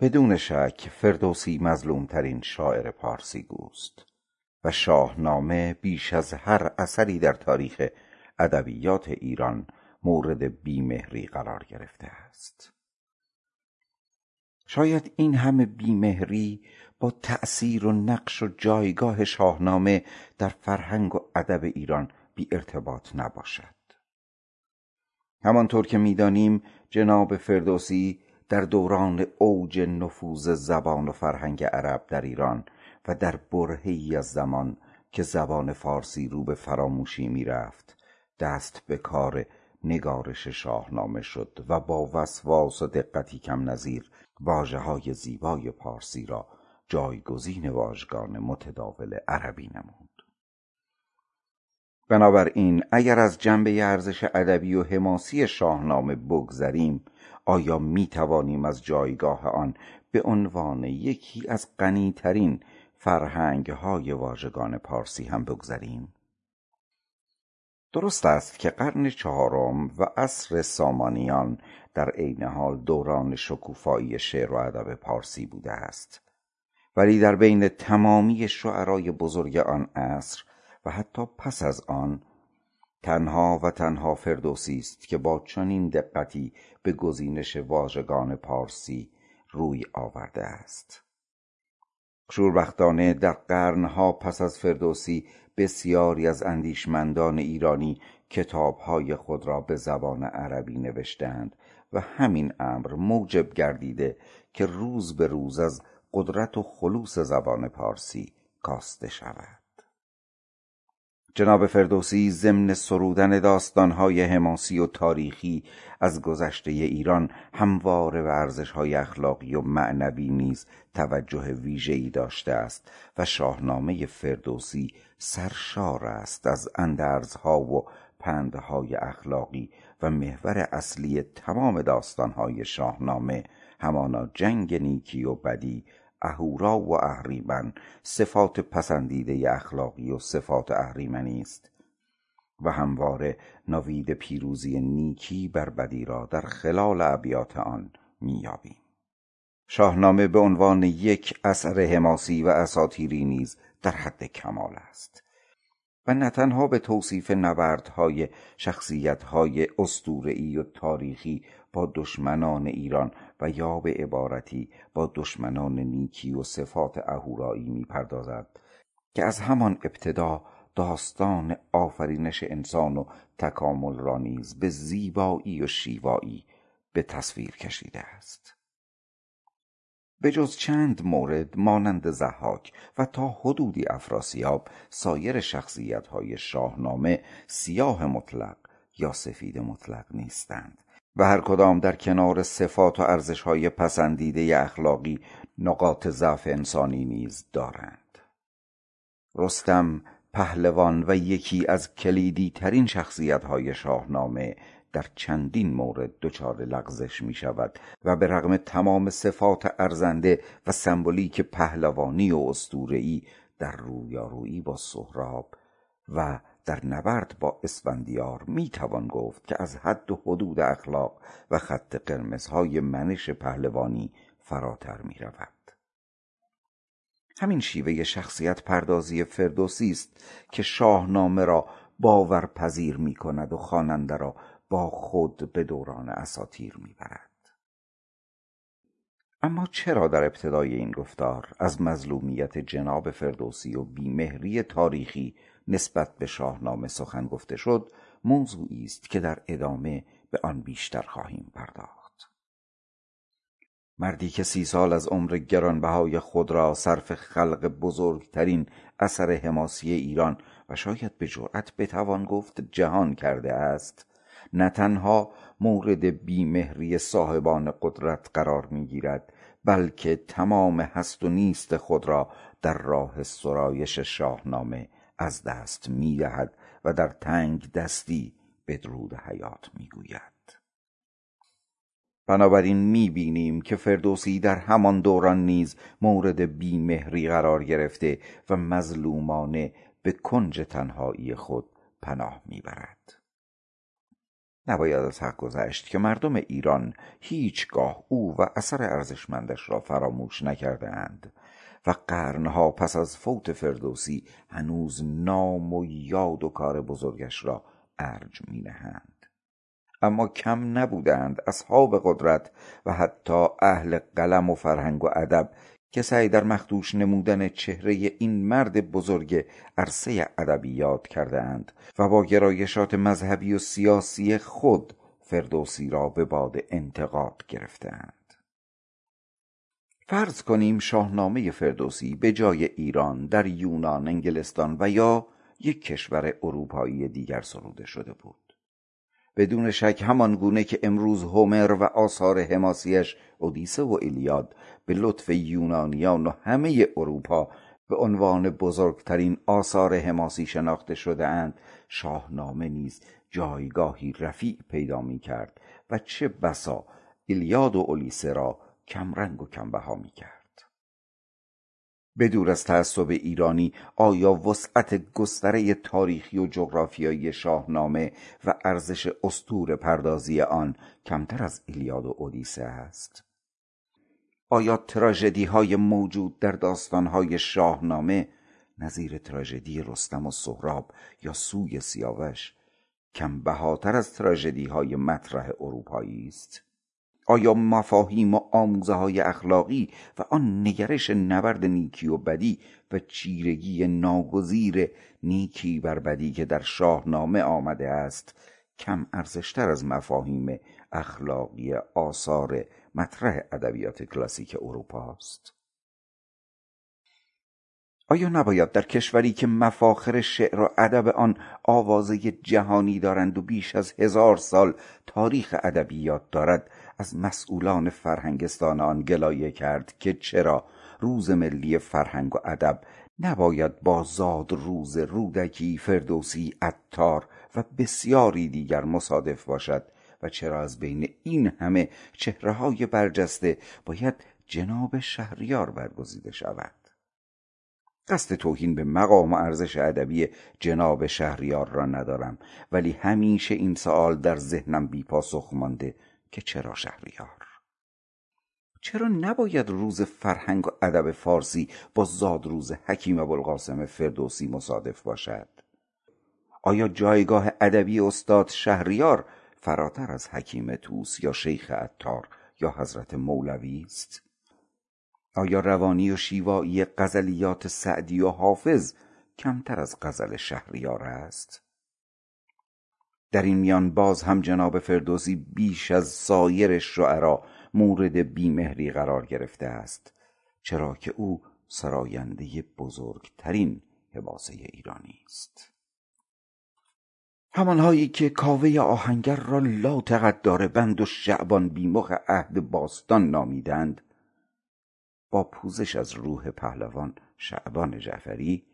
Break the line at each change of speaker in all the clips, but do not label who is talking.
بدون شک فردوسی مظلوم ترین شاعر پارسی گوست و شاهنامه بیش از هر اثری در تاریخ ادبیات ایران مورد بی مهری قرار گرفته است. شاید این همه بی مهری با تأثیر و نقش و جایگاه شاهنامه در فرهنگ و ادب ایران بی ارتباط نباشد. همانطور که می دانیم جناب فردوسی در دوران اوج نفوذ زبان و فرهنگ عرب در ایران و در برهه ای از زمان که زبان فارسی رو به فراموشی می رفت دست به کار نگارش شاهنامه شد و با وسواس و دقتی کم نظیر واژه های زیبای پارسی را جایگزین واژگان متداول عربی نمود. بنابراین اگر از جنبه ارزش ادبی و حماسی شاهنامه بگذریم آیا می توانیم از جایگاه آن به عنوان یکی از غنی ترین فرهنگ های واژگان پارسی هم بگذریم؟ درست است که قرن چهارم و عصر سامانیان در عین حال دوران شکوفایی شعر و ادب پارسی بوده است. ولی در بین تمامی شعرای بزرگ آن عصر و حتی پس از آن تنها و تنها فردوسی است که با چنین دقتی به گزینش واژگان پارسی روی آورده است. شوربختانه در قرنها پس از فردوسی بسیاری از اندیشمندان ایرانی کتابهای خود را به زبان عربی نوشتند و همین امر موجب گردیده که روز به روز از قدرت و خلوص زبان پارسی کاسته شود. جناب فردوسی ضمن سرودن داستانهای حماسی و تاریخی از گذشته ایران همواره به ارزشهای اخلاقی و معنوی نیز توجه ویژهای داشته است و شاهنامه فردوسی سرشار است از اندرزها و پندهای اخلاقی و محور اصلی تمام داستانهای شاهنامه همانا جنگ نیکی و بدی اهورا و اهریمن صفات پسندیده اخلاقی و صفات اهریمنی است و همواره نوید پیروزی نیکی بر بدی را در خلال ابیات آن می یابیم شاهنامه به عنوان یک اثر حماسی و اساطیری نیز در حد کمال است و نه تنها به توصیف نبردهای شخصیتهای اسطورهای و تاریخی با دشمنان ایران و یا به عبارتی با دشمنان نیکی و صفات اهورایی می پردازد که از همان ابتدا داستان آفرینش انسان و تکامل را نیز به زیبایی و شیوایی به تصویر کشیده است. به جز چند مورد مانند ضحاک و تا حدودی افراسیاب سایر شخصیتهای شاهنامه سیاه مطلق یا سفید مطلق نیستند. و هر کدام در کنار صفات و ارزشهای پسندیده اخلاقی نقاط ضعف انسانی نیز دارند. رستم پهلوان و یکی از کلیدی ترین شخصیتهای شاهنامه در چندین مورد دچار لغزش می شود و به رغم تمام صفات ارزنده و سمبولیک پهلوانی و اسطورهای در رویارویی با سهراب و در نبرد با اسفندیار می توان گفت که از حد و حدود اخلاق و خط قرمزهای منش پهلوانی فراتر می رود همین شیوه شخصیت پردازی فردوسی است که شاهنامه را باورپذیر می کند و خواننده را با خود به دوران اساطیر می برد اما چرا در ابتدای این گفتار از مظلومیت جناب فردوسی و بی مهری تاریخی نسبت به شاهنامه سخن گفته شد موضوعی است که در ادامه به آن بیشتر خواهیم پرداخت. مردی که سی سال از عمر گرانبهای خود را صرف خلق بزرگترین اثر حماسی ایران و شاید به جرأت بتوان گفت جهان کرده است نه تنها مورد بی مهری صاحبان قدرت قرار می گیرد بلکه تمام هست و نیست خود را در راه سرایش شاهنامه از دست می دهد و در تنگدستی بدرود حیات می گوید بنابراین می بینیم که فردوسی در همان دوران نیز مورد بیمهری قرار گرفته و مظلومانه به کنج تنهایی خود پناه می‌برد. نباید از حق گذشت که مردم ایران هیچگاه او و اثر ارزشمندش را فراموش نکرده اند. و قرنها پس از فوت فردوسی هنوز نام و یاد و کار بزرگش را ارج می نهند. اما کم نبودند اصحاب قدرت و حتی اهل قلم و فرهنگ و ادب که سعی در مخدوش نمودن چهره این مرد بزرگ عرصه ادبیات کرده اند و با گرایشات مذهبی و سیاسی خود فردوسی را به باد انتقاد گرفتند فرض کنیم شاهنامه فردوسی به جای ایران در یونان انگلستان و یا یک کشور اروپایی دیگر سروده شده بود. بدون شک همان گونه که امروز هومر و آثار حماسیش اودیسه و ایلیاد به لطف یونانیان و همه اروپا به عنوان بزرگترین آثار حماسی شناخته شده اند شاهنامه نیز جایگاهی رفیع پیدا می کرد و چه بسا ایلیاد و اولیسه را کمرنگ و کمبها می کرد بدور از تعصب ایرانی آیا وسعت گستره تاریخی و جغرافیایی شاهنامه و ارزش استور پردازی آن کمتر از ایلیاد و اودیسه است؟ آیا تراژدی های موجود در داستان های شاهنامه نظیر تراژدی رستم و سهراب یا سوی سیاوش کم بهاتر از تراژدی های مطرح اروپایی است؟ آیا مفاهیم و آموزه های اخلاقی و آن نگرش نبرد نیکی و بدی و چیرگی ناگزیر نیکی بر بدی که در شاهنامه آمده است کم ارزشتر از مفاهیم اخلاقی آثار مطرح ادبیات کلاسیک اروپا است؟ آیا نباید در کشوری که مفاخر شعر و ادب آن آوازه جهانی دارند و بیش از هزار سال تاریخ ادبیات دارد از مسئولان فرهنگستان آن گلایه کرد که چرا روز ملی فرهنگ و ادب نباید با زاد روز رودکی فردوسی عطار و بسیاری دیگر مصادف باشد؟ و چرا از بین این همه چهره های برجسته باید جناب شهریار برگزیده شود؟ قصد توهین به مقام و ارزش ادبی جناب شهریار را ندارم ولی همیشه این سوال در ذهنم بی پاسخ مانده که چرا شهریار؟ چرا نباید روز فرهنگ و ادب فارسی با زادروز حکیم ابوالقاسم فردوسی مصادف باشد؟ آیا جایگاه ادبی استاد شهریار فراتر از حکیم توس یا شیخ عطار یا حضرت مولوی است؟ آیا روانی و شیوایی غزلیات سعدی و حافظ کمتر از غزل شهریار است؟ در این میان باز هم جناب فردوسی بیش از سایر شعرا مورد بیمهری قرار گرفته است چرا که او سراینده بزرگترین حماسه ایرانی است. همانهایی که کاوه آهنگر را لا داره بند و شعبان بیمخ عهد باستان نامیدند پوزش از روح پهلوان شعبان جعفری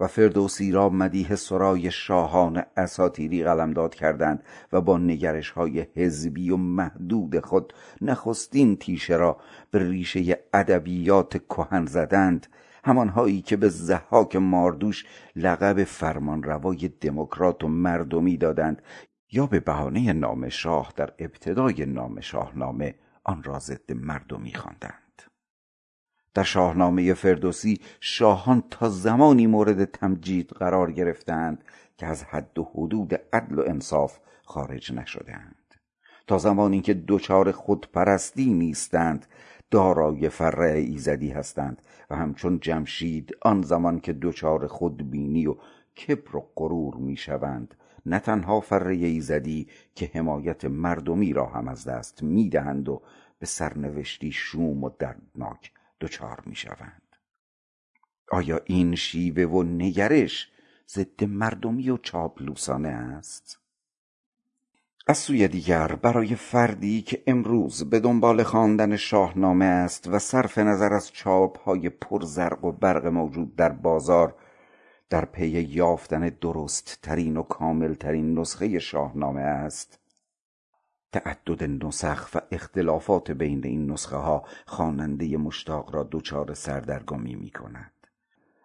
و فردوسی را مدیح سرای شاهان اساتیری قلمداد کردند و با نگرش های حزبی و محدود خود نخستین تیشه را به ریشه ادبیات کهن زدند همانهایی که به زحاک ماردوش لقب فرمانروای دموکرات و مردمی دادند یا به بهانه نام شاه در ابتدای نام شاهنامه آن را ضد مردمی خواندند. در شاهنامه فردوسی شاهان تا زمانی مورد تمجید قرار گرفتند که از حد و حدود عدل و انصاف خارج نشدند. تا زمانی که دچار خودپرستی نیستند دارای فرع ایزدی هستند و همچون جمشید آن زمان که دچار خودبینی و کبر و غرور می‌شوند نه تنها فره ایزدی که حمایت مردمی را هم از دست می‌دهند و به سرنوشتی شوم و دردناک دچار می‌شوند. آیا این شیوه و نگرش ضد مردمی و چاپلوسانه است؟ از سوی دیگر برای فردی که امروز به دنبال خواندن شاهنامه است و صرف نظر از چاپ های پرزرق و برق موجود در بازار در پی یافتن درست ترین و کامل ترین نسخه شاهنامه است. تعدد نسخ و اختلافات بین این نسخه ها خواننده مشتاق را دچار سردرگمی می کند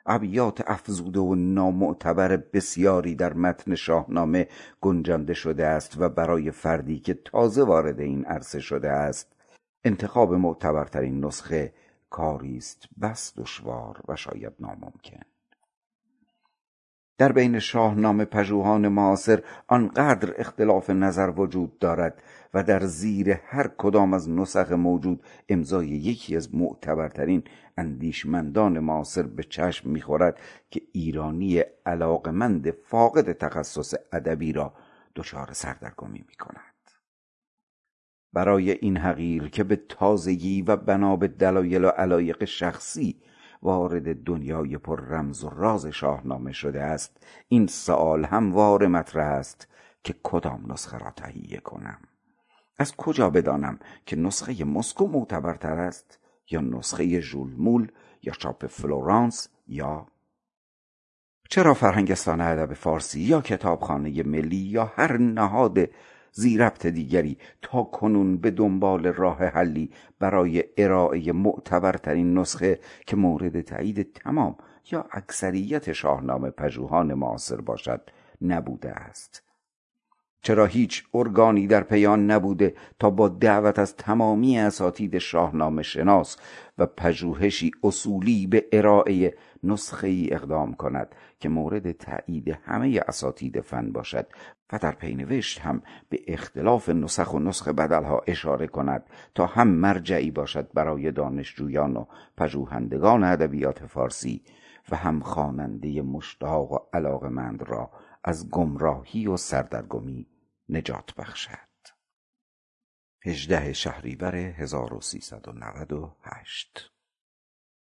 ابیات افزوده و نامعتبر بسیاری در متن شاهنامه گنجانده شده است و برای فردی که تازه وارد این عرصه شده است انتخاب معتبرترین نسخه کاری است بس دشوار و شاید ناممکن. در بین شاهنامه پژوهان معاصر آنقدر اختلاف نظر وجود دارد و در زیر هر کدام از نسخ موجود امضای یکی از معتبرترین اندیشمندان معاصر به چشم می‌خورد که ایرانی علاقمند فاقد تخصص ادبی را دچار سردرگمی می‌کند. برای این حقیر که به تازگی و بنا به دلایل و علایق شخصی وارد دنیای پر رمز و راز شاهنامه شده است. این سوال هموار مطرح است که کدام نسخه را تهیه کنم؟ از کجا بدانم که نسخه مسکو معتبرتر است یا نسخه ژولمول یا چاپ فلورانس یا چرا فرهنگستان ادب فارسی یا کتابخانه ملی یا هر نهاد زیربط دیگری تا کنون به دنبال راه حلی برای ارائه معتبرترین نسخه که مورد تایید تمام یا اکثریت شاهنامه پژوهان معاصر باشد نبوده است. چرا هیچ ارگانی در پیان نبوده تا با دعوت از تمامی اساتید شاهنامه شناس و پژوهشی اصولی به ارائه نسخه ای اقدام کند که مورد تایید همه اساتید فن باشد و در پینوشت هم به اختلاف نسخ و نسخ بدلها اشاره کند تا هم مرجعی باشد برای دانشجویان و پژوهندگان ادبیات فارسی و هم خواننده مشتاق و علاقمند را از گمراهی و سردرگمی نجات بخشد. هجده شهریور 1398